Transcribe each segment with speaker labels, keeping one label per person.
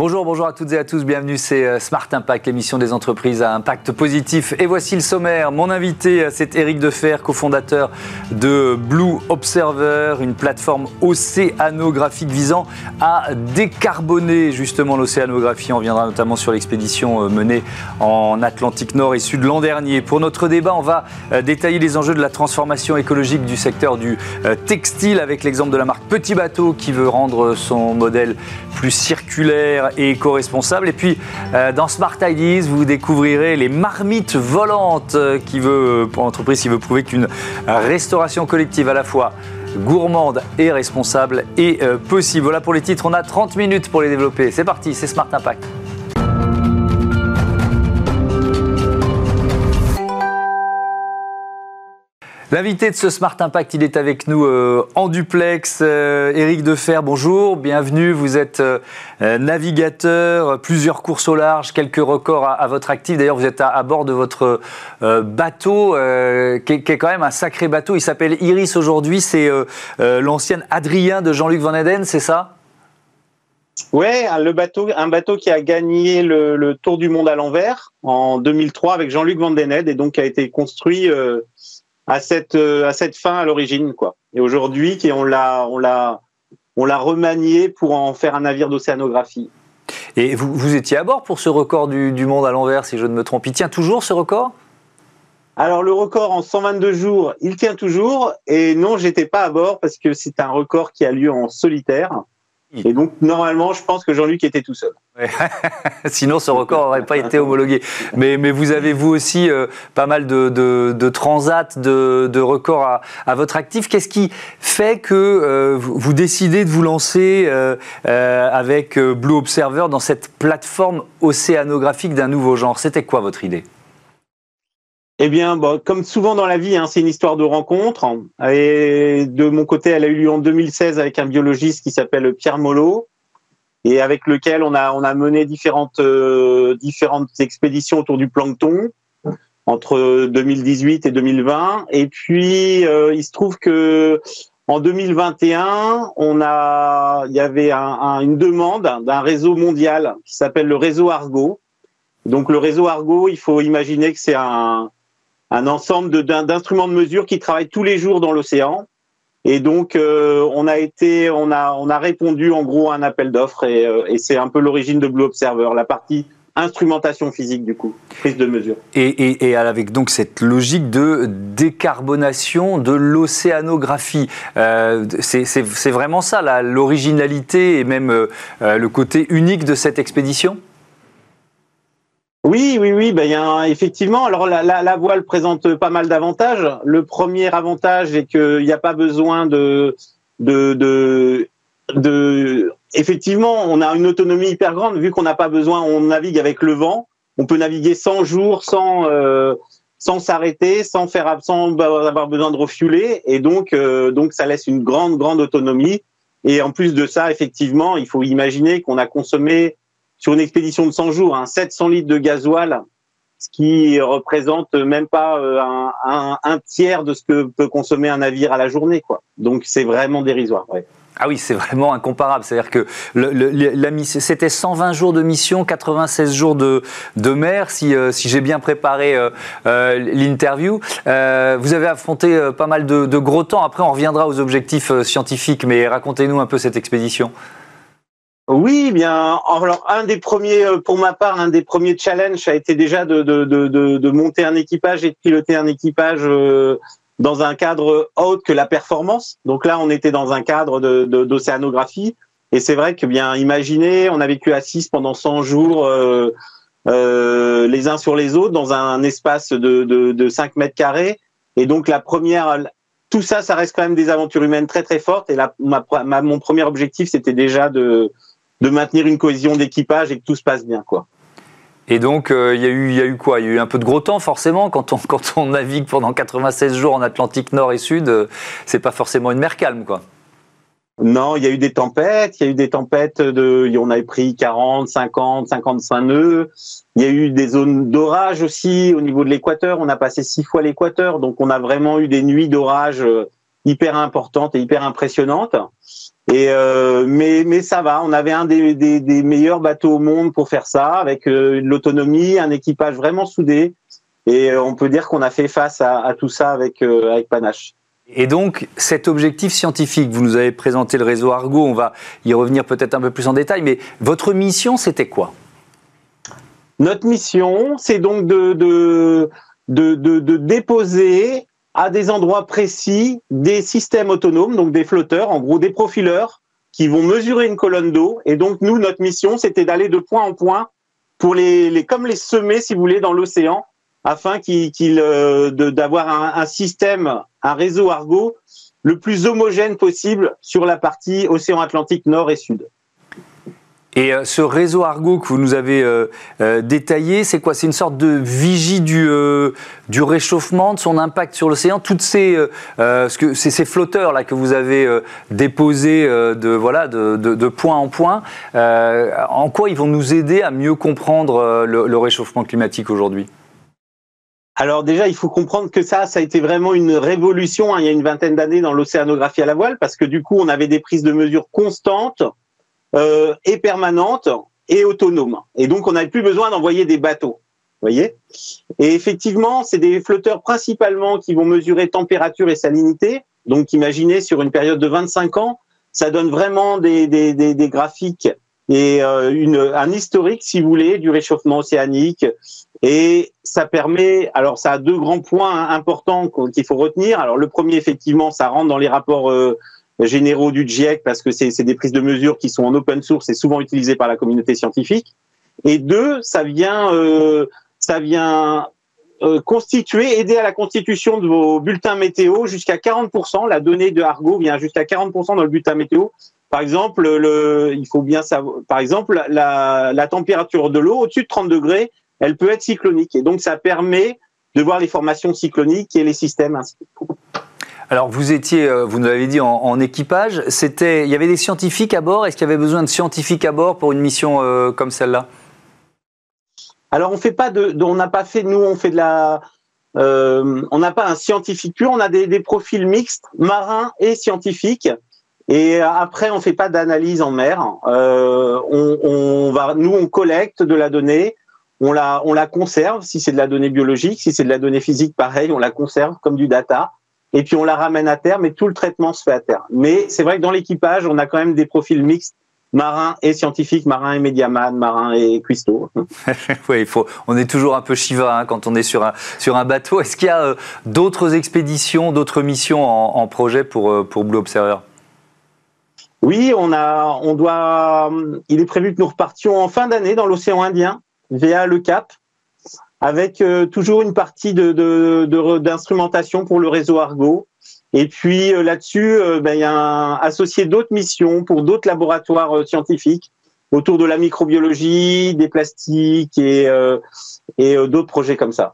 Speaker 1: Bonjour, bonjour à toutes et à tous, bienvenue, c'est euh, Smart Impact, l'émission des entreprises à impact positif. Et voici le sommaire. Mon invité, euh, c'est Eric Defer, cofondateur de Blue Observer, une plateforme océanographique visant à décarboner justement l'océanographie. On viendra notamment sur l'expédition euh, menée en Atlantique Nord et Sud l'an dernier. Pour notre débat, on va détailler les enjeux de la transformation écologique du secteur du textile avec l'exemple de la marque Petit Bateau qui veut rendre son modèle plus circulaire et éco-responsable. Et puis, euh, dans Smart Ideas, vous découvrirez les marmites volantes euh, qui veut, pour l'entreprise qui veut prouver qu'une restauration collective à la fois gourmande et responsable est euh, possible. Voilà pour les titres, on a 30 minutes pour les développer. C'est parti, c'est Smart Impact. L'invité de ce Smart Impact, il est avec nous euh, en duplex. Euh, Éric Defer, bonjour, bienvenue. Vous êtes euh, navigateur, plusieurs courses au large, quelques records à, votre actif. D'ailleurs, vous êtes à, bord de votre bateau, qui est, quand même un sacré bateau. Il s'appelle Iris aujourd'hui. C'est l'ancien Adrien de Jean-Luc Van Eden, c'est ça?
Speaker 2: Ouais, le bateau, un bateau qui a gagné le, Tour du Monde à l'envers en 2003 avec Jean-Luc Van Den et donc a été construit à cette euh, à cette fin à l'origine quoi. Et aujourd'hui, on l'a on l'a on l'a remanié pour en faire un navire d'océanographie.
Speaker 1: Et vous, vous, étiez à bord pour ce record du, du monde à l'envers, si je ne me trompe. Il tient toujours ce record?
Speaker 2: Alors le record en 122 jours, il tient toujours. Et non, j'étais pas à bord parce que c'est un record qui a lieu en solitaire. Et donc, normalement, je pense que Jean-Luc était tout seul.
Speaker 1: Sinon, ce record n'aurait pas été homologué. Mais, vous avez, vous aussi, euh, pas mal de, transats, de, records à, à, votre actif. Qu'est-ce qui fait que euh, vous décidez de vous lancer euh, avec Blue Observer dans cette plateforme océanographique d'un nouveau genre? C'était quoi votre idée?
Speaker 2: Eh bien, bon, comme souvent dans la vie, hein, c'est une histoire de rencontre. Et de mon côté, elle a eu lieu en 2016 avec un biologiste qui s'appelle Pierre Molot et avec lequel on a on a mené différentes euh, différentes expéditions autour du plancton entre 2018 et 2020. Et puis, euh, il se trouve que en 2021, on a il y avait un, une demande d'un réseau mondial qui s'appelle le réseau Argo. Donc le réseau Argo, il faut imaginer que c'est un un ensemble d'instruments de, mesure qui travaillent tous les jours dans l'océan. Et donc, euh, on a été, on a, on a répondu en gros à un appel d'offres et, euh, et c'est un peu l'origine de Blue Observer, la partie instrumentation physique du coup, prise de mesure.
Speaker 1: Et, et, et, avec donc cette logique de décarbonation de l'océanographie. Euh, c'est vraiment ça, l'originalité et même euh, le côté unique de cette expédition?
Speaker 2: Oui, oui, oui. Ben, y a effectivement, alors la, la, voile présente pas mal d'avantages. Le premier avantage est qu'il n'y a pas besoin de, de, de, de, Effectivement, on a une autonomie hyper grande vu qu'on n'a pas besoin. On navigue avec le vent. On peut naviguer 100 jours sans euh, sans s'arrêter, sans faire sans avoir besoin de refueler. Et donc euh, donc ça laisse une grande grande autonomie. Et en plus de ça, effectivement, il faut imaginer qu'on a consommé sur une expédition de 100 jours, hein, 700 litres de gasoil, ce qui représente même pas euh, un, tiers de ce que peut consommer un navire à la journée. Quoi. Donc c'est vraiment dérisoire. Ouais.
Speaker 1: Ah oui, c'est vraiment incomparable. C'est-à-dire que c'était 120 jours de mission, 96 jours de, de mer, si, euh, si j'ai bien préparé euh, l'interview. Vous avez affronté pas mal de, gros temps. Après, on reviendra aux objectifs scientifiques, mais racontez-nous un peu cette expédition.
Speaker 2: Oui, bien. Alors, un des premiers, euh, pour ma part, un des premiers challenges a été déjà de, de, de, de monter un équipage et de piloter un équipage euh, dans un cadre autre que la performance. Donc là, on était dans un cadre d'océanographie. Et c'est vrai que, bien, imaginez, on a vécu à 6 pendant 100 jours, euh, euh, les uns sur les autres, dans un espace de, de, de 5 mètres carrés. Et donc, la première, tout ça, ça reste quand même des aventures humaines très, très fortes. Et là, ma, mon premier objectif, c'était déjà de de maintenir une cohésion d'équipage et que tout se passe bien, quoi.
Speaker 1: Et donc, euh, il y, a eu, y a eu quoi? Il y a eu un peu de gros temps, forcément. Quand on, quand on navigue pendant 96 jours en Atlantique Nord et Sud, euh, c'est pas forcément une mer calme, quoi.
Speaker 2: Non, il y a eu des tempêtes. Il y a eu des tempêtes de. On avait pris 40, 50, 55 nœuds. Il y a eu des zones d'orage aussi au niveau de l'équateur. On a passé six fois l'équateur, donc on a vraiment eu des nuits d'orage euh, hyper importante et hyper impressionnante. Et mais mais ça va, on avait un des, des, meilleurs bateaux au monde pour faire ça, avec l'autonomie, un équipage vraiment soudé, et on peut dire qu'on a fait face à, à tout ça avec avec panache.
Speaker 1: Et donc, cet objectif scientifique, vous nous avez présenté le réseau Argo, on va y revenir peut-être un peu plus en détail, mais votre mission, c'était quoi?
Speaker 2: Notre mission, c'est donc de, de, de, de, déposer à des endroits précis des systèmes autonomes, donc des flotteurs, en gros des profileurs, qui vont mesurer une colonne d'eau. Et donc, nous, notre mission, c'était d'aller de point en point pour les, les comme les semer, si vous voulez, dans l'océan, afin euh, d'avoir un, un, système, un réseau Argo le plus homogène possible sur la partie océan Atlantique Nord et Sud.
Speaker 1: Et euh, ce réseau Argo que vous nous avez euh, détaillé, c'est quoi? C'est une sorte de vigie du, réchauffement, de son impact sur l'océan? Toutes ces, ce que, ces, flotteurs là que vous avez déposés de voilà de, point en point, en quoi ils vont nous aider à mieux comprendre le, le réchauffement climatique aujourd'hui?
Speaker 2: Alors déjà, il faut comprendre que ça, ça a été vraiment une révolution hein, il y a une vingtaine d'années dans l'océanographie à la voile, parce que du coup, on avait des prises de mesures constantes euh, et permanentes et autonomes. Et donc, on n'avait plus besoin d'envoyer des bateaux. voyez Et effectivement, c'est des flotteurs principalement qui vont mesurer température et salinité. Donc, imaginez sur une période de 25 ans, ça donne vraiment des, des, des, des graphiques et euh, une, un historique, si vous voulez, du réchauffement océanique. Et ça permet, alors ça a deux grands points importants qu'il faut retenir. Alors le premier, effectivement, ça rentre dans les rapports euh, généraux du GIEC parce que c'est des prises de mesures qui sont en open source et souvent utilisées par la communauté scientifique. Et deux, ça vient, euh, ça vient euh, constituer, aider à la constitution de vos bulletins météo jusqu'à 40%. La donnée de Argo vient jusqu'à 40% dans le bulletin météo. Par exemple, le, il faut bien savoir, par exemple, la, la température de l'eau au-dessus de 30 degrés, elle peut être cyclonique. Et donc, ça permet de voir les formations cycloniques et les systèmes ainsi.
Speaker 1: Alors vous étiez, euh, vous nous l'avez dit, en, équipage. C'était, il y avait des scientifiques à bord. Est-ce qu'il y avait besoin de scientifiques à bord pour une mission euh, comme celle-là?
Speaker 2: Alors on fait pas de, on n'a pas fait, nous on fait de la, euh, on n'a pas un scientifique pur. On a des, profils mixtes, marins et scientifiques. Et après, on fait pas d'analyse en mer. On, on, va, nous, on collecte de la donnée, on la, on la conserve. Si c'est de la donnée biologique, si c'est de la donnée physique, pareil, on la conserve comme du data. Et puis on la ramène à terre, mais tout le traitement se fait à terre. Mais c'est vrai que dans l'équipage, on a quand même des profils mixtes marins et scientifiques, marins et médiaman, marins et cuistots.
Speaker 1: oui, il faut. On est toujours un peu Shiva hein, quand on est sur un sur un bateau. Est-ce qu'il y a euh, d'autres expéditions, d'autres missions en, en projet pour euh, pour Blue Observer?
Speaker 2: Oui, on a, on doit, il est prévu que nous repartions en fin d'année dans l'océan Indien via le Cap, avec euh, toujours une partie de, d'instrumentation pour le réseau Argo. Et puis euh, là-dessus, euh, ben, il y a un, associé d'autres missions pour d'autres laboratoires scientifiques autour de la microbiologie, des plastiques et, et d'autres projets comme ça.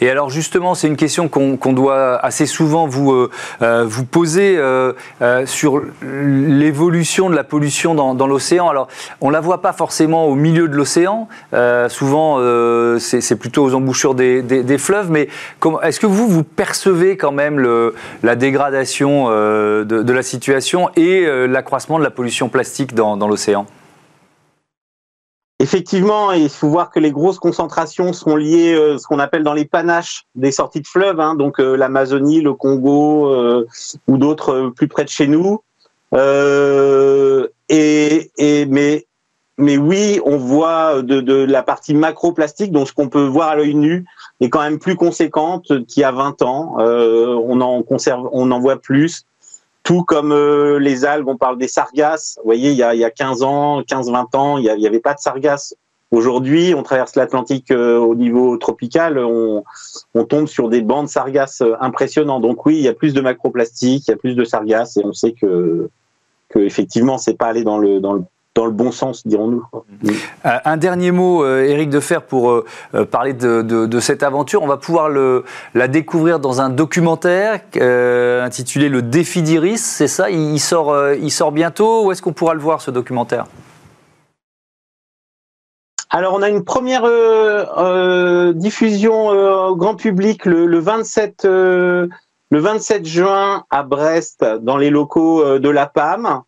Speaker 1: Et alors justement, c'est une question qu'on doit assez souvent vous, euh, euh, poser euh, sur l'évolution de la pollution dans, l'océan. Alors, on la voit pas forcément au milieu de l'océan. souvent, c'est plutôt aux embouchures des, fleuves. Mais est-ce que vous, vous percevez quand même la dégradation de, la situation et l'accroissement de la pollution plastique dans l'océan?
Speaker 2: Effectivement, il faut voir que les grosses concentrations sont liées, euh, ce qu'on appelle dans les panaches des sorties de fleuves, hein, donc euh, l'Amazonie, le Congo euh, ou d'autres plus près de chez nous. et, mais oui, on voit de, de la partie macroplastique, donc ce qu'on peut voir à l'œil nu, est quand même plus conséquente qu'il y a 20 ans. on en conserve, on en voit plus. Tout comme euh, les algues, on parle des sargasses. Vous voyez, il y a, il y a 15 ans, 15-20 ans, il n'y avait pas de sargasses. Aujourd'hui, on traverse l'Atlantique euh, au niveau tropical, on, on, tombe sur des bandes sargasses euh, impressionnants. Donc oui, il y a plus de macroplastique, il y a plus de sargasses, et on sait que, que effectivement, c'est pas allé dans le, dans le dans le bon sens, dirons-nous.
Speaker 1: Euh, un dernier mot, euh, Éric Defer, pour euh, parler de, cette aventure. On va pouvoir le, la découvrir dans un documentaire intitulé Le défi d'Iris, c'est ça? Il, sort, il sort bientôt Où est-ce qu'on pourra le voir, ce documentaire?
Speaker 2: Alors, on a une première diffusion grand public le, le 27 le 27 juin à Brest, dans les locaux de la PAM.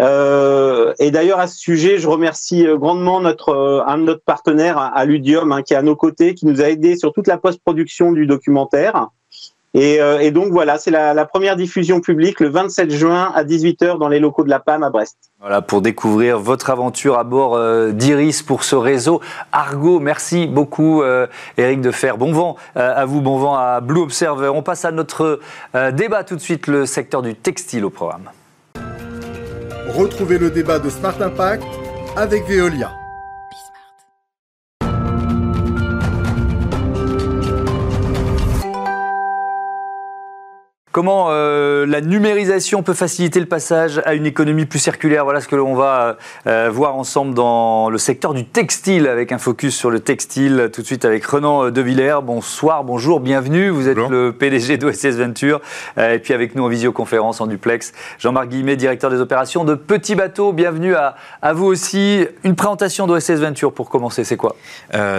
Speaker 2: Euh, et d'ailleurs, à ce sujet, je remercie grandement notre un de notre partenaire à Ludium, hein, qui est à nos côtés, qui nous a aidé sur toute la post-production du documentaire. Euh, et, donc voilà, c'est la, première diffusion publique le 27 juin à 18h dans les locaux de la PAM à Brest.
Speaker 1: Voilà, pour découvrir votre aventure à bord euh, d'Iris pour ce réseau Argo. Merci beaucoup euh, Eric Defer. Bon vent à vous, bon vent à Blue Observer. On passe à notre débat tout de suite, le secteur du textile au programme.
Speaker 3: Retrouvez le débat de Smart Impact avec Veolia.
Speaker 1: Comment euh, la numérisation peut faciliter le passage à une économie plus circulaire? Voilà ce que l'on va euh, voir ensemble dans le secteur du textile, avec un focus sur le textile, tout de suite avec Renan De Villers. Bonsoir, bonjour, bienvenue. Vous êtes le PDG d'OSS Venture. Euh, et puis avec nous en visioconférence, en duplex, Jean-Marc Guillemet, directeur des opérations de Petit Bateau. Bienvenue à, à vous aussi. Une présentation d'OSS Venture pour commencer, c'est quoi?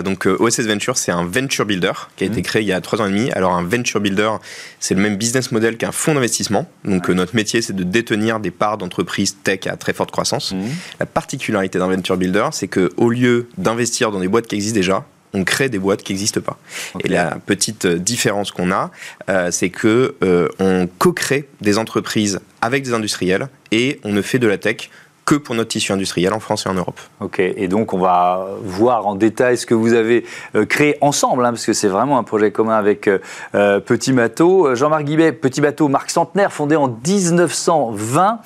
Speaker 4: Donc OSS Venture, c'est un venture builder qui a été mmh. créé il y a trois ans et demi. Alors un venture builder, c'est le même business model qu'un fonds d'investissement. Donc euh, notre métier, c'est de détenir des parts d'entreprises tech à très forte croissance. Mmh. La particularité d'un venture builder, c'est qu'au lieu d'investir dans des boîtes qui existent déjà, on crée des boîtes qui n'existent pas. Et la petite différence qu'on a, euh, c'est que euh, on co-crée des entreprises avec des industriels et on ne fait de la tech que pour notre tissu industriel en France et en Europe.
Speaker 1: Ok, et donc on va voir en détail ce que vous avez euh, créé ensemble, hein, parce que c'est vraiment un projet commun avec euh, euh, Petit Bateau. Jean-Marc Guibet, Petit Bateau, marque centenaire, fondée en 1920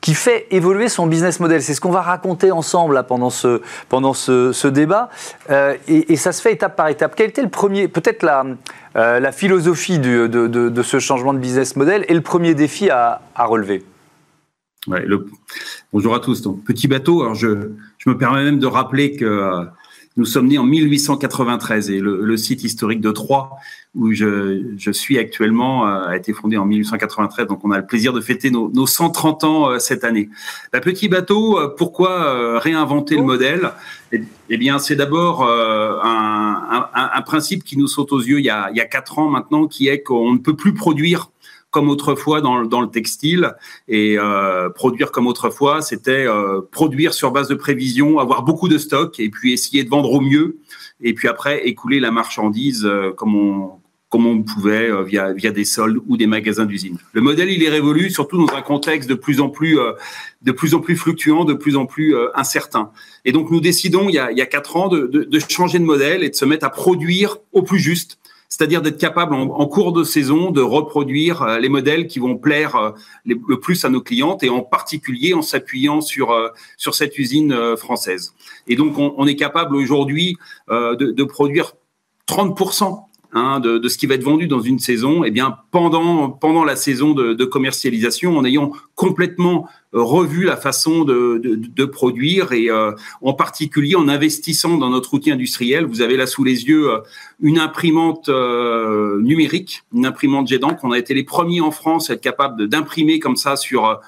Speaker 1: qui fait évoluer son business model. C'est ce qu'on va raconter ensemble pendant ce, pendant ce, débat. et, ça se fait étape par étape. Quel était le premier, peut-être la, la philosophie de, de, ce changement de business model et le premier défi à, à relever?
Speaker 5: Bonjour à tous. Donc, petit bateau. Alors, je, je me permets même de rappeler que euh, nous sommes nés en 1893 et le, site historique de Troyes, où je, je suis actuellement, euh, a été fondé en 1893. Donc, on a le plaisir de fêter nos, nos 130 ans euh, cette année. La petit bateau, pourquoi réinventer le modèle? Eh, eh bien, c'est d'abord un, un, un, principe qui nous saute aux yeux il y a, il y a quatre ans maintenant, qui est qu'on ne peut plus produire comme autrefois dans, dans le textile. Et euh, produire comme autrefois, c'était euh, produire sur base de prévision, avoir beaucoup de stock et puis essayer de vendre au mieux. Et puis après, écouler la marchandise euh, comme on, comme on pouvait euh, via, via des soldes ou des magasins d'usine. Le modèle, il est révolu, surtout dans un contexte de plus en plus, euh, de plus en plus fluctuant, de plus en plus incertain. Et donc, nous décidons, il y a, il y a quatre ans, de, de, de changer de modèle et de se mettre à produire au plus juste c'est-à-dire d'être capable en, cours de saison de reproduire euh, les modèles qui vont plaire euh, le plus à nos clientes et en particulier en s'appuyant sur euh, sur cette usine française. Et donc on, est capable aujourd'hui de, de produire 30 Hein, de, de, ce qui va être vendu dans une saison, eh bien pendant pendant la saison de, de commercialisation, en ayant complètement euh, revu la façon de, de produire et euh, en particulier en investissant dans notre outil industriel. Vous avez là sous les yeux euh, une imprimante numérique, une imprimante jet d'encre. On a été les premiers en France à être capable d'imprimer comme ça sur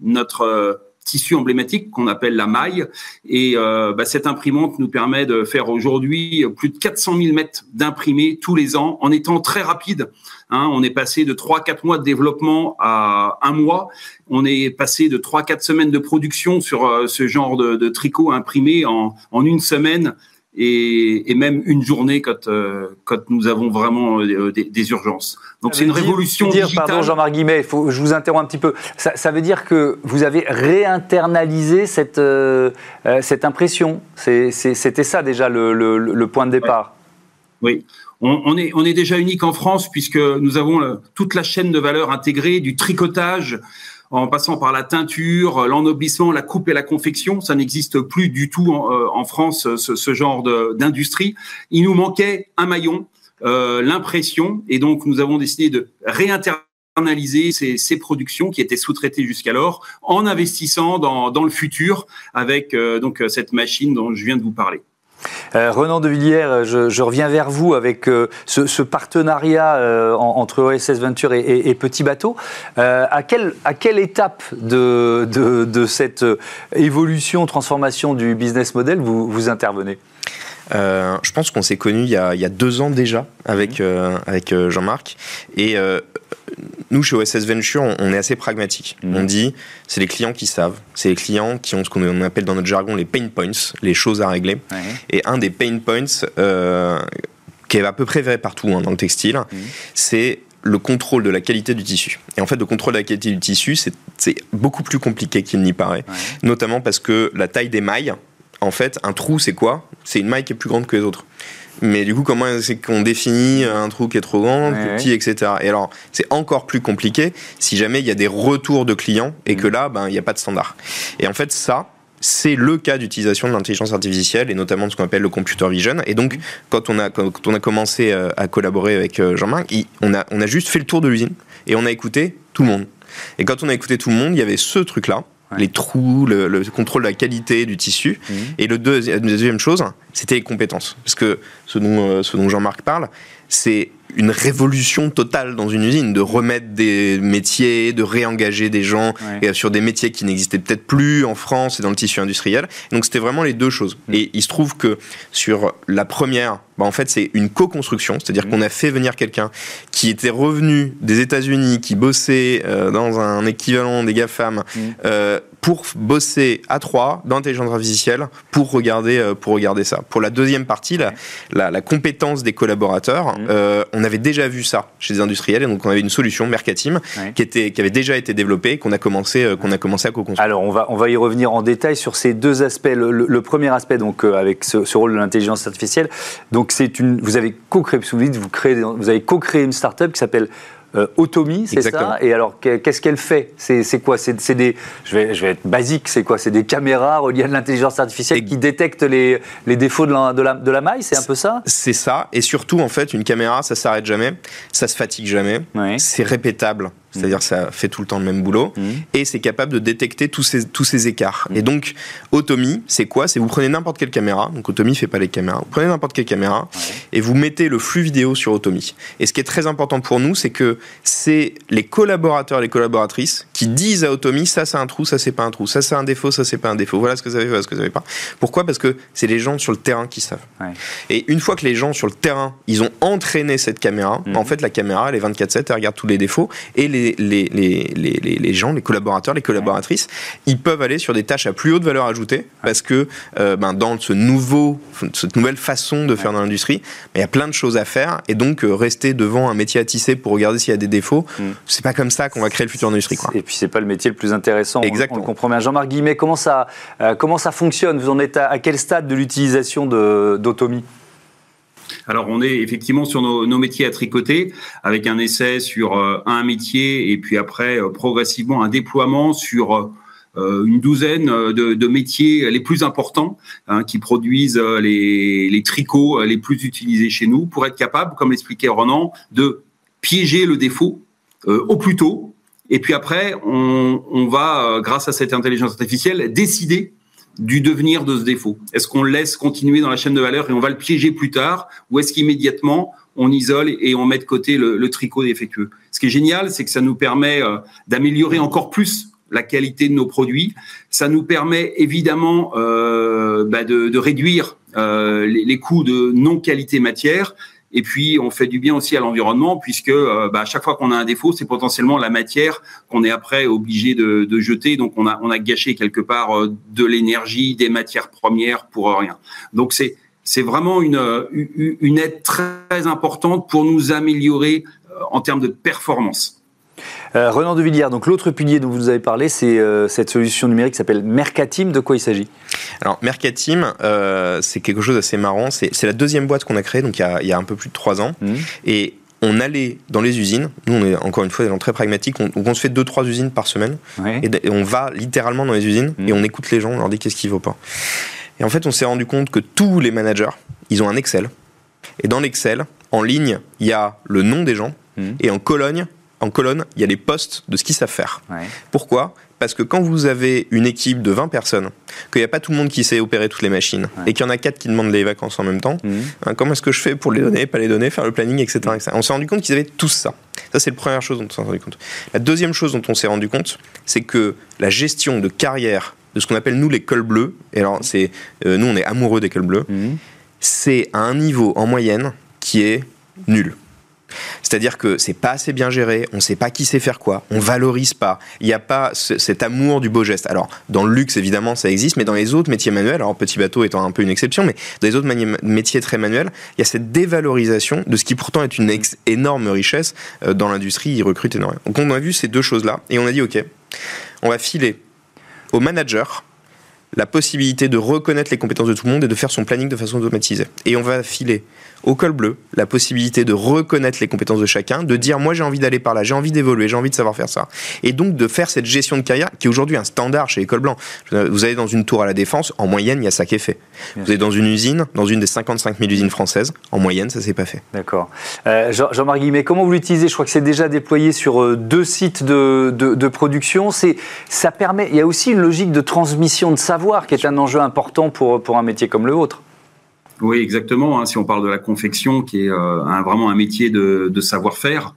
Speaker 5: notre tissu emblématique qu'on appelle la maille. Et euh, bah, cette imprimante nous permet de faire aujourd'hui plus de 400 000 mètres d'imprimés tous les ans en étant très rapide. Hein, on est passé de 3-4 mois de développement à un mois. On est passé de 3-4 semaines de production sur euh, ce genre de, de, tricot imprimé en, en une semaine et, et, même une journée quand, euh, quand nous avons vraiment euh, des, des, urgences. Donc c'est une révolution
Speaker 1: dire,
Speaker 5: digitale.
Speaker 1: Pardon Jean-Marc Guimet, faut, je vous interromps un petit peu. Ça, ça, veut dire que vous avez réinternalisé cette, euh, cette impression. C'était ça déjà le, le, le, point de départ.
Speaker 5: Oui, on, on, est, on est déjà unique en France puisque nous avons toute la chaîne de valeur intégrée du tricotage en passant par la teinture, l'ennoblissement, la coupe et la confection. Ça n'existe plus du tout en, euh, France, ce, ce genre d'industrie. Il nous manquait un maillon, euh, l'impression, et donc nous avons décidé de réinternaliser ces, productions qui étaient sous-traitées jusqu'alors en investissant dans, dans, le futur avec euh, donc cette machine dont je viens de vous parler.
Speaker 1: Euh, Renan de Villiers, je, reviens vers vous avec euh, ce, partenariat euh, entre OSS Venture et, Petit Bateau. à, quelle, à quelle étape de, de, cette évolution, transformation du business model vous, vous intervenez?
Speaker 4: Je pense qu'on s'est connus il, il, y a deux ans déjà avec, avec Jean-Marc. Et nous, chez OSS Venture, on, est assez pragmatique.
Speaker 1: Mhm.
Speaker 4: On dit, c'est les clients qui savent, c'est les clients qui ont ce qu'on appelle dans notre jargon les pain points, les choses à régler.
Speaker 1: Ouais.
Speaker 4: Et un des pain points, euh, qui est à peu près vrai partout hein, dans le textile,
Speaker 1: Mhm.
Speaker 4: c'est le contrôle de la qualité du tissu. Et en fait, le contrôle de la qualité du tissu, c'est c'est beaucoup plus compliqué qu'il n'y paraît.
Speaker 1: Ouais.
Speaker 4: Notamment parce que la taille des mailles, en fait, un trou, c'est quoi? C'est une maille qui est plus grande que les autres. Mais du coup, comment c'est qu'on définit un trou qui est trop grand,
Speaker 1: Ouais,
Speaker 4: plus
Speaker 1: ouais.
Speaker 4: petit, etc. Et alors, c'est encore plus compliqué si jamais il y a des retours de clients et
Speaker 1: Mm.
Speaker 4: que là, ben, il n'y a pas de standard. Et en fait, ça, c'est le cas d'utilisation de l'intelligence artificielle et notamment de ce qu'on appelle le computer vision. Et
Speaker 1: Mm.
Speaker 4: donc, quand on a, quand on a commencé euh, à collaborer avec euh, Jean-Marc, on a, on a juste fait le tour de l'usine et on a écouté tout le monde. Et quand on a écouté tout le monde, il y avait ce truc-là,
Speaker 1: Ouais.
Speaker 4: les trous, le, le contrôle de la qualité du tissu.
Speaker 1: Mhm.
Speaker 4: Et le deuxi- la deuxième chose, c'était les compétences. Parce que ce dont, euh, ce dont Jean-Marc parle, c'est une révolution totale dans une usine, de remettre des métiers, de réengager des gens
Speaker 1: Ouais.
Speaker 4: et sur des métiers qui n'existaient peut-être plus en France et dans le tissu industriel. Donc c'était vraiment les deux choses.
Speaker 1: Mm.
Speaker 4: Et il se trouve que sur la première, bah, en fait c'est une co-construction, c'est-à-dire
Speaker 1: Mm.
Speaker 4: qu'on a fait venir quelqu'un qui était revenu des États-Unis, qui bossait euh, dans un équivalent des GAFAM,
Speaker 1: Mm.
Speaker 4: euh, pour bosser à trois dans l'intelligence artificielle pour regarder, euh, pour regarder ça. Pour la deuxième partie, la, la, la compétence des collaborateurs,
Speaker 1: Mm.
Speaker 4: euh, on avait déjà vu ça chez des industriels et donc on avait une solution, Mercatim,
Speaker 1: Ouais.
Speaker 4: qui, était, qui avait déjà été développée, qu'on a commencé, euh, qu'on a commencé à co-construire.
Speaker 1: Alors, on va, on va y revenir en détail sur ces deux aspects. Le, le- le premier aspect, donc, euh, avec ce, ce rôle de l'intelligence artificielle, donc c'est une, vous avez co-créé, vous vous, créez, vous avez co-créé une start-up qui s'appelle euh, Automi, c'est ça Et alors, que- qu'est-ce qu'elle fait? C'est c'est quoi? C'est c'est des, je vais, je vais être basique, c'est quoi? C'est des caméras reliées à de l'intelligence artificielle
Speaker 4: Et-
Speaker 1: qui détectent les, les défauts de la, de la, de la maille C'est un peu ça?
Speaker 4: C'est ça, et surtout en fait, une caméra, ça s'arrête jamais, ça se fatigue jamais,
Speaker 1: Oui.
Speaker 4: c'est répétable, c'est-à-dire ça fait tout le temps le même boulot,
Speaker 1: Mhm.
Speaker 4: et c'est capable de détecter tous ces, tous ces écarts.
Speaker 1: Mhm.
Speaker 4: Et donc, Automi, c'est quoi? C'est vous prenez n'importe quelle caméra, donc Automi fait pas les caméras, vous prenez n'importe quelle caméra, et vous mettez le flux vidéo sur Automi. Et ce qui est très important pour nous, c'est que c'est les collaborateurs et les collaboratrices qui disent à Automi, ça c'est un trou, ça c'est pas un trou, ça c'est un défaut, ça c'est pas un défaut, voilà ce que vous avez, voilà ce que vous avez pas. Pourquoi? Parce que c'est les gens sur le terrain qui savent.
Speaker 1: Ouais.
Speaker 4: Et une fois que les gens sur le terrain, ils ont entraîné cette caméra, en fait, la caméra, elle est 24-7, elle regarde tous les défauts. Et les, les, les, les, les, les gens, les collaborateurs, les collaboratrices, ils peuvent aller sur des tâches à plus haute valeur ajoutée parce que euh, ben, dans ce nouveau, cette nouvelle façon de faire dans l'industrie, ben, il y a plein de choses à faire. Et donc, euh, rester devant un métier à tisser pour regarder s'il y a des défauts,
Speaker 1: Mhm.
Speaker 4: c'est pas comme ça qu'on va créer le futur de l'industrie.
Speaker 1: Et puis c'est pas le métier le plus intéressant. on- On,
Speaker 4: Exactement.
Speaker 1: le comprend bien. Jean-Marc Guillemet, comment ça, euh, comment ça fonctionne? Vous en êtes à, à quel stade de l'utilisation de- d'Automi
Speaker 5: Alors, on est effectivement sur nos, métiers à tricoter, avec un essai sur euh, un métier et puis après, euh, progressivement, un déploiement sur euh, une douzaine de, métiers les plus importants hein, qui produisent les, tricots les plus utilisés chez nous pour être capable, comme l'expliquait Ronan, de piéger le défaut au plus tôt. Et puis après, on, va, grâce à cette intelligence artificielle, décider du devenir de ce défaut. Est-ce qu'on le laisse continuer dans la chaîne de valeur et on va le piéger plus tard ou est-ce qu'immédiatement on isole et on met de côté le, tricot défectueux Ce qui est génial, c'est que ça nous permet euh, d'améliorer encore plus la qualité de nos produits. Ça nous permet évidemment euh, bah, de, réduire euh, les, les coûts de non-qualité matière. Et puis, on fait du bien aussi à l'environnement, puisque euh, bah, à chaque fois qu'on a un défaut, c'est potentiellement la matière qu'on est après obligé de, jeter. Donc, on a, on a gâché quelque part euh, de l'énergie, des matières premières pour rien. Donc, c'est c'est vraiment une, une aide très importante pour nous améliorer euh, en termes de performance.
Speaker 1: Renan de Villiers, donc l'autre pilier dont vous avez parlé, c'est cette solution numérique qui s'appelle Mercatim. De quoi il s'agit?
Speaker 4: Alors, Mercatim, euh, c'est quelque chose d'assez marrant. C'est la deuxième boîte qu'on a créée, donc il y a, il y a un peu plus de trois ans.
Speaker 1: Mhm.
Speaker 4: Et on allait dans les usines. Nous, on est encore une fois des gens très pragmatiques. On, on se fait deux, trois usines par semaine.
Speaker 1: Ouais.
Speaker 4: Et, on va littéralement dans les usines
Speaker 1: Mhm.
Speaker 4: et on écoute les gens, on leur dit qu'est-ce qui ne vaut pas. Et en fait, on s'est rendu compte que tous les managers, ils ont un Excel. Et dans l'Excel, en ligne, il y a le nom des gens.
Speaker 1: Mhm.
Speaker 4: Et en colonne, en colonne, il y a les postes de ce qu'ils savent faire.
Speaker 1: Ouais.
Speaker 4: Pourquoi? Parce que quand vous avez une équipe de 20 personnes, qu'il n'y a pas tout le monde qui sait opérer toutes les machines,
Speaker 1: Ouais.
Speaker 4: et qu'il y en a 4 qui demandent les vacances en même temps,
Speaker 1: Mhm.
Speaker 4: hein, comment est-ce que je fais pour les donner, pas les donner, faire le planning, etc. etc. On s'est rendu compte qu'ils avaient tous ça. Ça, c'est la première chose dont on s'est rendu compte. La deuxième chose dont on s'est rendu compte, c'est que la gestion de carrière de ce qu'on appelle nous les cols bleus, et alors c'est euh, nous on est amoureux des cols bleus,
Speaker 1: Mhm.
Speaker 4: c'est à un niveau en moyenne qui est nul. C'est-à-dire que c'est pas assez bien géré, on sait pas qui sait faire quoi, on valorise pas, il n'y a pas cet amour du beau geste. Alors, dans le luxe, évidemment, ça existe, mais dans les autres métiers manuels, alors petit bateau étant un peu une exception, mais dans les autres métiers très manuels, il y a cette dévalorisation de ce qui pourtant est une énorme richesse euh, dans l'industrie, ils recrutent énormément. Donc on a vu ces deux choses-là, et on a dit, ok, on va filer au manager la possibilité de reconnaître les compétences de tout le monde et de faire son planning de façon automatisée. Et on va filer au col bleu la possibilité de reconnaître les compétences de chacun, de dire moi j'ai envie d'aller par là, j'ai envie d'évoluer, j'ai envie de savoir faire ça. Et donc de faire cette gestion de carrière qui est aujourd'hui un standard chez les cols blancs. Vous allez dans une tour à la défense, en moyenne il y a ça qui est fait. Vous allez dans une usine, dans une des 55 000 usines françaises, en moyenne ça s'est pas fait.
Speaker 1: D'accord. Euh, Jean-Marc Guillemet, comment vous l'utilisez? Je crois que c'est déjà déployé sur euh, deux sites de, de, de production. Ça permet, il y a aussi une logique de transmission de savoir qui est un enjeu important pour, pour un métier comme le vôtre.
Speaker 5: Oui, exactement. Hein, si on parle de la confection, qui est euh, vraiment un métier de, savoir-faire,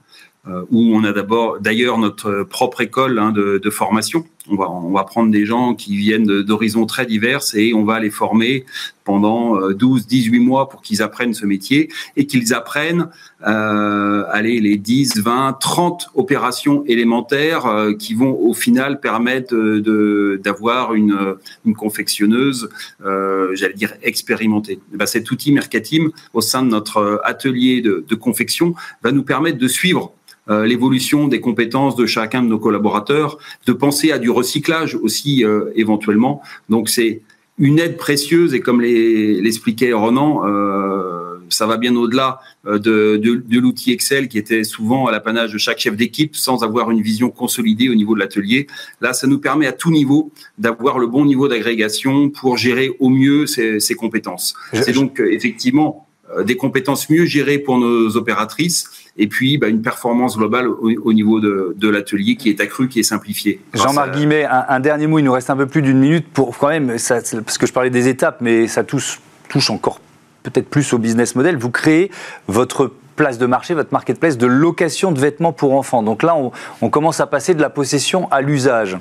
Speaker 5: où on a d'abord, d'ailleurs, notre propre école hein, de, de, formation. On va, on va prendre des gens qui viennent d'horizons très divers et on va les former pendant 12, euh, 18 mois pour qu'ils apprennent ce métier et qu'ils apprennent, euh, allez, les 10, 20, 30 opérations élémentaires euh, qui vont au final permettre de, d'avoir une, une confectionneuse, euh, j'allais dire expérimentée. Et ben, cet outil Mercatim au sein de notre atelier de, de confection va nous permettre de suivre euh, l'évolution des compétences de chacun de nos collaborateurs, de penser à du recyclage aussi euh, éventuellement. Donc c'est une aide précieuse et comme l'expliquait Ronan, euh, ça va bien au-delà de, de, de l'outil Excel qui était souvent à l'apanage de chaque chef d'équipe sans avoir une vision consolidée au niveau de l'atelier. Là, ça nous permet à tout niveau d'avoir le bon niveau d'agrégation pour gérer au mieux ces, ces compétences. C'est donc effectivement des compétences mieux gérées pour nos opératrices et puis bah, une performance globale au, niveau de, de l'atelier qui est accrue, qui est simplifiée.
Speaker 1: Jean-Marc Guimet, un, dernier mot, il nous reste un peu plus d'une minute pour quand même, ça, parce que je parlais des étapes, mais ça touche, touche encore peut-être plus au business model. Vous créez votre place de marché, votre marketplace de location de vêtements pour enfants. Donc là, on, on commence à passer de la possession à l'usage.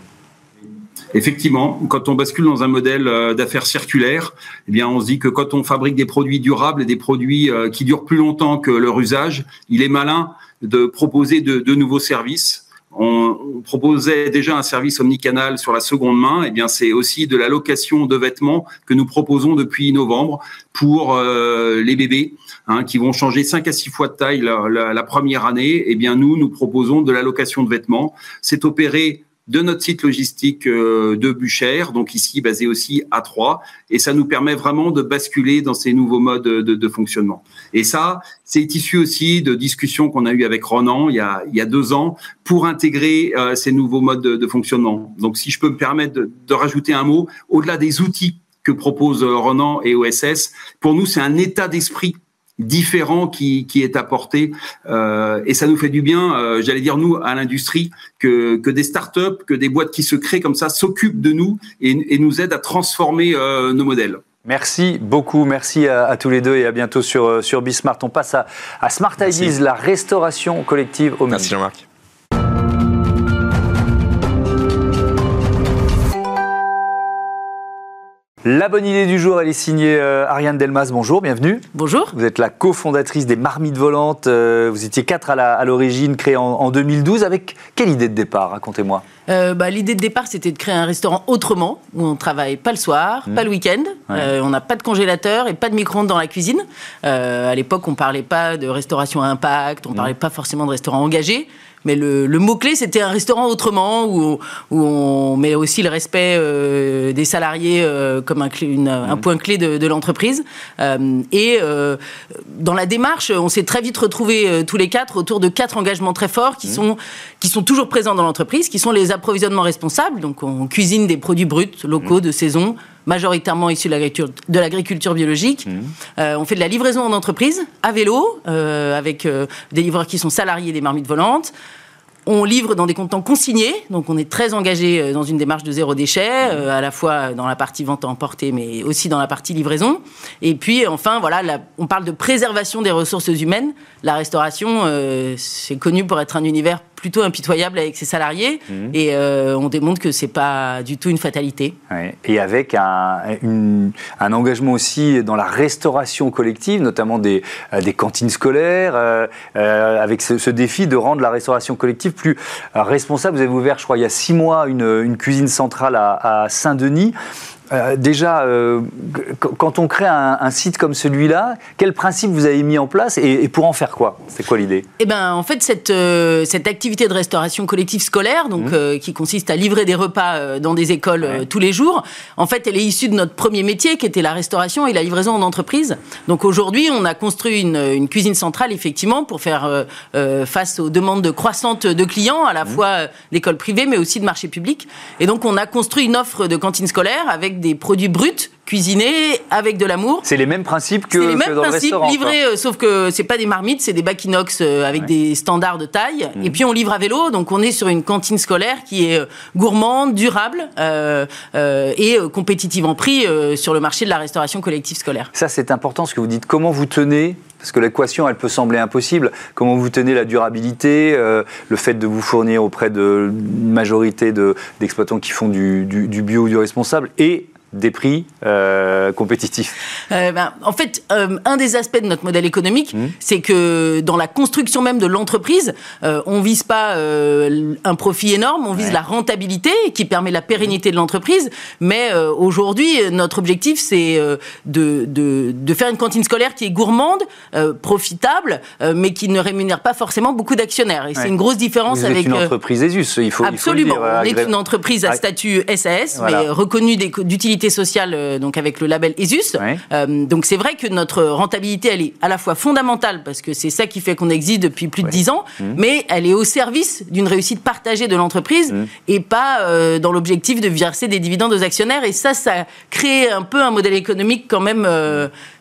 Speaker 5: Effectivement, quand on bascule dans un modèle euh, d'affaires circulaire, eh bien, on se dit que quand on fabrique des produits durables et des produits euh, qui durent plus longtemps que leur usage, il est malin de proposer de, nouveaux services on proposait déjà un service omnicanal sur la seconde main. Eh bien, c'est aussi de la location de vêtements que nous proposons depuis novembre pour euh, les bébés hein, qui vont changer 5 à 6 fois de taille la, première année. Eh bien, nous, nous proposons de la location de vêtements. C'est opéré de notre site logistique euh, de Buchère, donc ici basé aussi à Troyes, et ça nous permet vraiment de basculer dans ces nouveaux modes de, fonctionnement. Et ça, c'est issu aussi de discussions qu'on a eues avec Ronan il y a, il y a deux ans pour intégrer euh, ces nouveaux modes de, fonctionnement. Donc si je peux me permettre de, de rajouter un mot, au-delà des outils que propose Ronan et OSS, pour nous, c'est un état d'esprit différent qui, qui est apporté euh, et ça nous fait du bien, euh, j'allais dire nous à l'industrie, que, que des startups, que des boîtes qui se créent comme ça s'occupent de nous et, et, nous aident à transformer euh, nos modèles.
Speaker 1: Merci beaucoup, merci à, à, tous les deux et à bientôt sur, euh, sur Bismart. On passe à, à Smart Ideas, la restauration collective au
Speaker 4: Merci Jean-Marc.
Speaker 1: La bonne idée du jour, elle est signée euh, Ariane Delmas. Bonjour, bienvenue.
Speaker 6: Bonjour.
Speaker 1: Vous êtes la cofondatrice des Marmites Volantes. Euh, vous étiez quatre à l'origine, créée en, en, 2012. Avec quelle idée de départ Racontez-moi?
Speaker 6: Euh, bah, L'idée de départ, c'était de créer un restaurant autrement, où on travaille pas le soir, mmh. pas le week-end. Ouais. Euh, on n'a pas de congélateur et pas de micro-ondes dans la cuisine. Euh, à l'époque, on parlait pas de restauration à impact, on mmh. parlait pas forcément de restaurant engagé. Mais le, le mot-clé, c'était un restaurant autrement, où, où, on met aussi le respect euh, des salariés euh, comme un, clé, une, mmh. un, point clé de, de l'entreprise. Euh, et dans la démarche, on s'est très vite retrouvés tous les quatre autour de quatre engagements très forts qui, mmh. sont, qui sont toujours présents dans l'entreprise, qui sont les approvisionnements responsables. Donc, on cuisine des produits bruts, locaux, mmh. de saison, majoritairement issus de l'agriculture biologique. Mmh. Euh, on fait de la livraison en entreprise, à vélo, euh, avec euh, des livreurs qui sont salariés des marmites volantes. On livre dans des comptants consignés, donc on est très engagé dans une démarche de zéro déchet, euh, à la fois dans la partie vente à emporter, mais aussi dans la partie livraison. Et puis enfin, voilà, la, on parle de préservation des ressources humaines. La restauration, c'est connu pour être un univers plutôt impitoyable avec ses salariés mmh. et on démontre que c'est pas du tout une fatalité.
Speaker 1: Et avec un, un, engagement aussi dans la restauration collective, notamment des, des cantines scolaires, avec ce, défi de rendre la restauration collective plus responsable. Vous avez ouvert, je crois, il y a six mois, une, une cuisine centrale à, à Saint-Denis. Euh, déjà, euh, quand on crée un, site comme celui-là, quel principe vous avez mis en place et, pour en faire quoi? C'est quoi l'idée?
Speaker 6: Eh ben, en fait, cette, euh, cette activité de restauration collective scolaire, donc mmh. qui consiste à livrer des repas dans des écoles tous les jours, en fait, elle est issue de notre premier métier, qui était la restauration et la livraison en entreprise. Donc aujourd'hui, on a construit une, une, cuisine centrale, effectivement, pour faire face aux demandes croissantes de clients, à la mmh. fois d'écoles privées, mais aussi de marchés publics. Et donc, on a construit une offre de cantine scolaire avec des produits bruts cuisinés avec de l'amour.
Speaker 1: C'est les mêmes principes que,
Speaker 6: les mêmes
Speaker 1: dans
Speaker 6: principes,
Speaker 1: le restaurant.
Speaker 6: livrés, euh, sauf que c'est pas des marmites, c'est des bacs inox euh, avec des standards de taille. Mhm. Et puis on livre à vélo, donc on est sur une cantine scolaire qui est euh, gourmande, durable et compétitive en prix sur le marché de la restauration collective scolaire.
Speaker 1: Ça c'est important ce que vous dites. Comment vous tenez parce que l'équation, elle peut sembler impossible. Comment vous tenez la durabilité, le fait de vous fournir auprès d'une majorité d'exploitants qui font du, du bio ou du responsable, et des prix euh, compétitifs
Speaker 6: euh, ben, En fait, euh, un des aspects de notre modèle économique, mmh. c'est que dans la construction même de l'entreprise, on vise pas un profit énorme, on vise la rentabilité qui permet la pérennité de l'entreprise. Mais aujourd'hui, notre objectif, c'est de, de, faire une cantine scolaire qui est gourmande, profitable, mais qui ne rémunère pas forcément beaucoup d'actionnaires. Et c'est une grosse différence
Speaker 1: Vous
Speaker 6: avec...
Speaker 1: Êtes une entreprise ESUS, il faut,
Speaker 6: Absolument,
Speaker 1: il faut
Speaker 6: le dire, on est une entreprise à statut SAS, mais reconnue d'utilité sociale euh, donc avec le label ESUS. Euh, donc c'est vrai que notre rentabilité, elle est à la fois fondamentale parce que c'est ça qui fait qu'on existe depuis plus de dix ans, mmh. mais elle est au service d'une réussite partagée de l'entreprise mmh. et pas euh, dans l'objectif de verser des dividendes aux actionnaires. Et ça, ça crée un peu un modèle économique quand même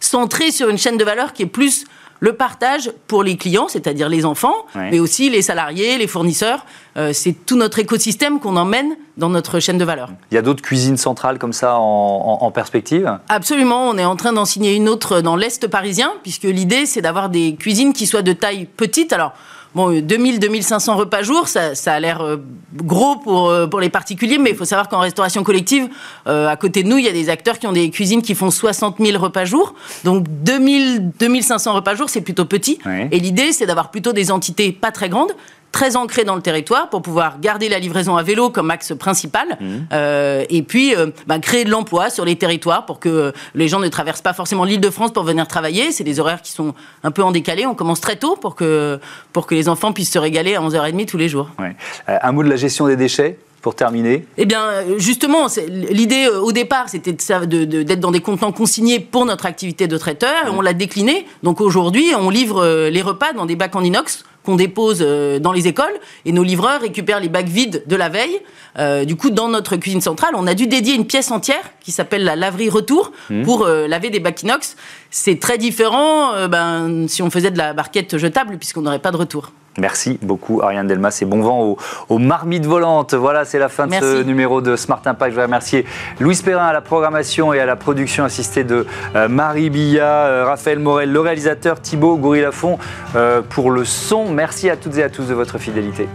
Speaker 6: centré sur une chaîne de valeur qui est plus le partage pour les clients, c'est-à-dire les enfants, mais aussi les salariés, les fournisseurs. Euh, c'est tout notre écosystème qu'on emmène dans notre chaîne de valeur.
Speaker 1: Il y a d'autres cuisines centrales comme ça en, perspective?
Speaker 6: Absolument, on est en train d'en signer une autre dans l'Est parisien, puisque l'idée c'est d'avoir des cuisines qui soient de taille petite. Alors, Bon, 2000-2500 repas jour, ça, ça a l'air euh, gros pour, euh, pour les particuliers, mais il faut savoir qu'en restauration collective, euh, à côté de nous, il y a des acteurs qui ont des cuisines qui font 60 000 repas jour. Donc 2000, 2500 repas jour, c'est plutôt petit. Et l'idée, c'est d'avoir plutôt des entités pas très grandes, très ancré dans le territoire pour pouvoir garder la livraison à vélo comme axe principal mmh. euh, et puis euh, bah, créer de l'emploi sur les territoires pour que les gens ne traversent pas forcément l'île de France pour venir travailler. C'est des horaires qui sont un peu en décalé. On commence très tôt pour que, pour que les enfants puissent se régaler à 11h30 tous les jours.
Speaker 1: Euh, un mot de la gestion des déchets pour terminer
Speaker 6: Eh bien, justement, l'idée au départ, c'était d'être de, dans des contenants consignés pour notre activité de traiteur. Mmh. On l'a décliné. Donc aujourd'hui, on livre les repas dans des bacs en inox qu'on dépose euh, dans les écoles et nos livreurs récupèrent les bacs vides de la veille. Euh, du coup, dans notre cuisine centrale, on a dû dédier une pièce entière qui s'appelle la laverie retour mmh. pour euh, laver des bacs inox. C'est très différent ben, si on faisait de la barquette jetable puisqu'on n'aurait pas de retour.
Speaker 1: Merci beaucoup Ariane Delmas et bon vent aux, marmites volantes. Voilà, c'est la fin de ce numéro de Smart Impact. Je vais remercier Louis Perrin à la programmation et à la production assistée de euh, Marie Billa, euh, Raphaël Morel, le réalisateur Thibaut Goury-Lafont euh, pour le son. Merci à toutes et à tous de votre fidélité.